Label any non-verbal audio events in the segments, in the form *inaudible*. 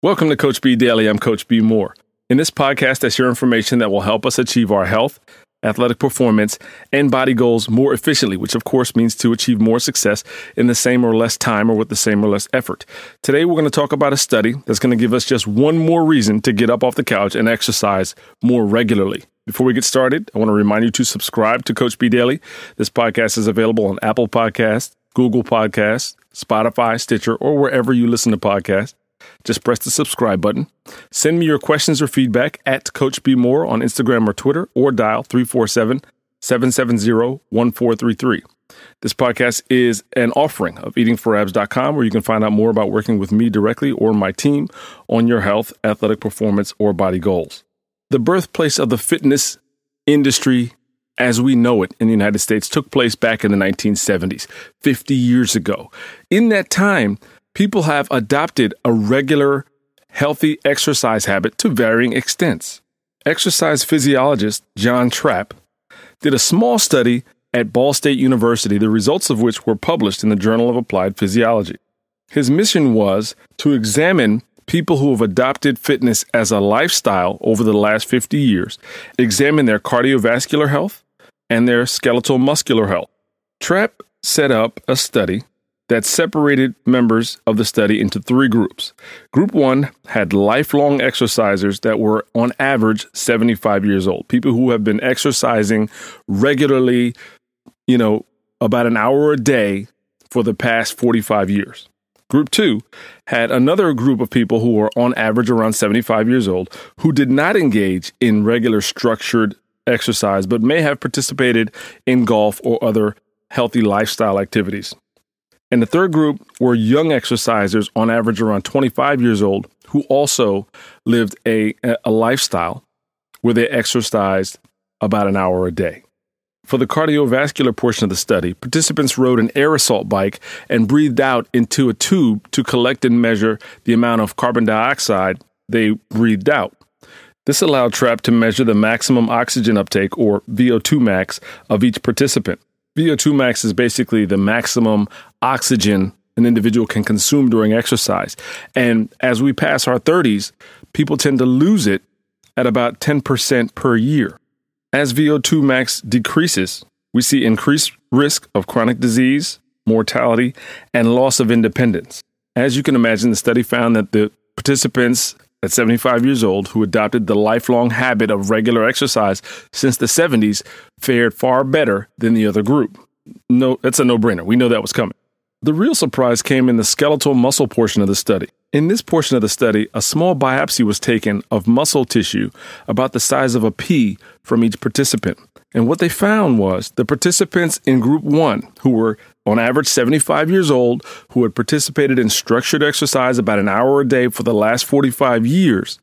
Welcome to Coach B Daily. I'm Coach B Moore. In this podcast, I share information that will help us achieve our health, athletic performance, and body goals more efficiently, which of course means to achieve more success in the same or less time or with the same or less effort. Today, we're going to talk about a study that's going to give us just one more reason to get up off the couch and exercise more regularly. Before we get started, I want to remind you to subscribe to Coach B Daily. This podcast is available on Apple Podcasts, Google Podcasts, Spotify, Stitcher, or wherever you listen to podcasts. Just press the subscribe button. Send me your questions or feedback at Coach B Moore on Instagram or Twitter, or dial 347 770 1433. This podcast is an offering of eatingforabs.com where you can find out more about working with me directly or my team on your health, athletic performance, or body goals. The birthplace of the fitness industry as we know it in the United States took place back in the 1970s, 50 years ago. In that time, people have adopted a regular, healthy exercise habit to varying extents. Exercise physiologist John Trappe did a small study at Ball State University, the results of which were published in the Journal of Applied Physiology. His mission was to examine people who have adopted fitness as a lifestyle over the last 50 years, examine their cardiovascular health and their skeletal muscular health. Trappe set up a study that separated members of the study into three groups. Group one had lifelong exercisers that were, on average, 75 years old, people who have been exercising regularly, you know, about an hour a day for the past 45 years. Group two had another group of people who were on average around 75 years old who did not engage in regular structured exercise, but may have participated in golf or other healthy lifestyle activities. And the third group were young exercisers, on average around 25 years old, who also lived a, a lifestyle where they exercised about an hour a day. For the cardiovascular portion of the study, participants rode an air assault bike and breathed out into a tube to collect and measure the amount of carbon dioxide they breathed out. This allowed Trappe to measure the maximum oxygen uptake, or VO2 max, of each participant. VO2 max is basically the maximum oxygen an individual can consume during exercise. And as we pass our 30s, people tend to lose it at about 10% per year. As VO2 max decreases, we see increased risk of chronic disease, mortality, and loss of independence. As you can imagine, the study found that the participants at 75 years old who adopted the lifelong habit of regular exercise since the 70s fared far better than the other group. No, that's a no brainer. We know that was coming. The real surprise came in the skeletal muscle portion of the study. In this portion of the study, a small biopsy was taken of muscle tissue about the size of a pea from each participant. And what they found was the participants in group one, who were on average 75 years old, who had participated in structured exercise about an hour a day for the last 45 years,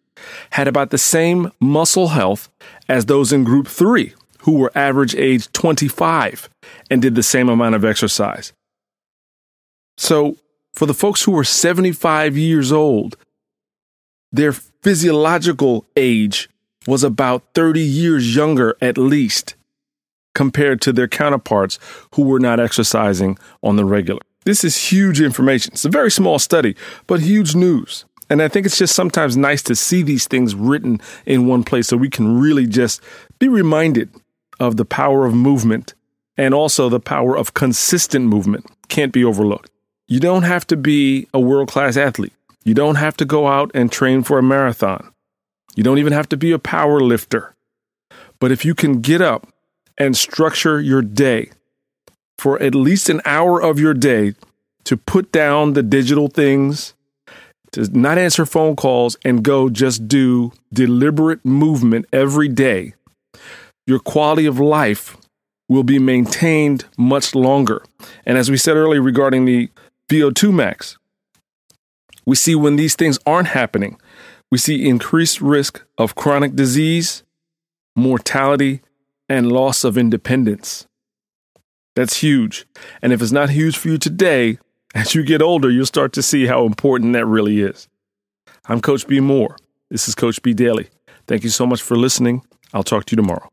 had about the same muscle health as those in group three, who were average age 25 and did the same amount of exercise. So, for the folks who were 75 years old, their physiological age was about 30 years younger at least compared to their counterparts who were not exercising on the regular. This is huge information. It's a very small study, but huge news. And I think it's just sometimes nice to see these things written in one place so we can really just be reminded of the power of movement and also the power of consistent movement. Can't be overlooked. You don't have to be a world class athlete. You don't have to go out and train for a marathon. You don't even have to be a power lifter. But if you can get up and structure your day for at least an hour of your day to put down the digital things, to not answer phone calls, and go just do deliberate movement every day, your quality of life will be maintained much longer. And as we said earlier regarding the VO2 max, we see when these things aren't happening, we see increased risk of chronic disease, mortality, and loss of independence. That's huge. And if it's not huge for you today, *laughs* as you get older, you'll start to see how important that really is. I'm Coach B Moore. This is Coach B Daily. Thank you so much for listening. I'll talk to you tomorrow.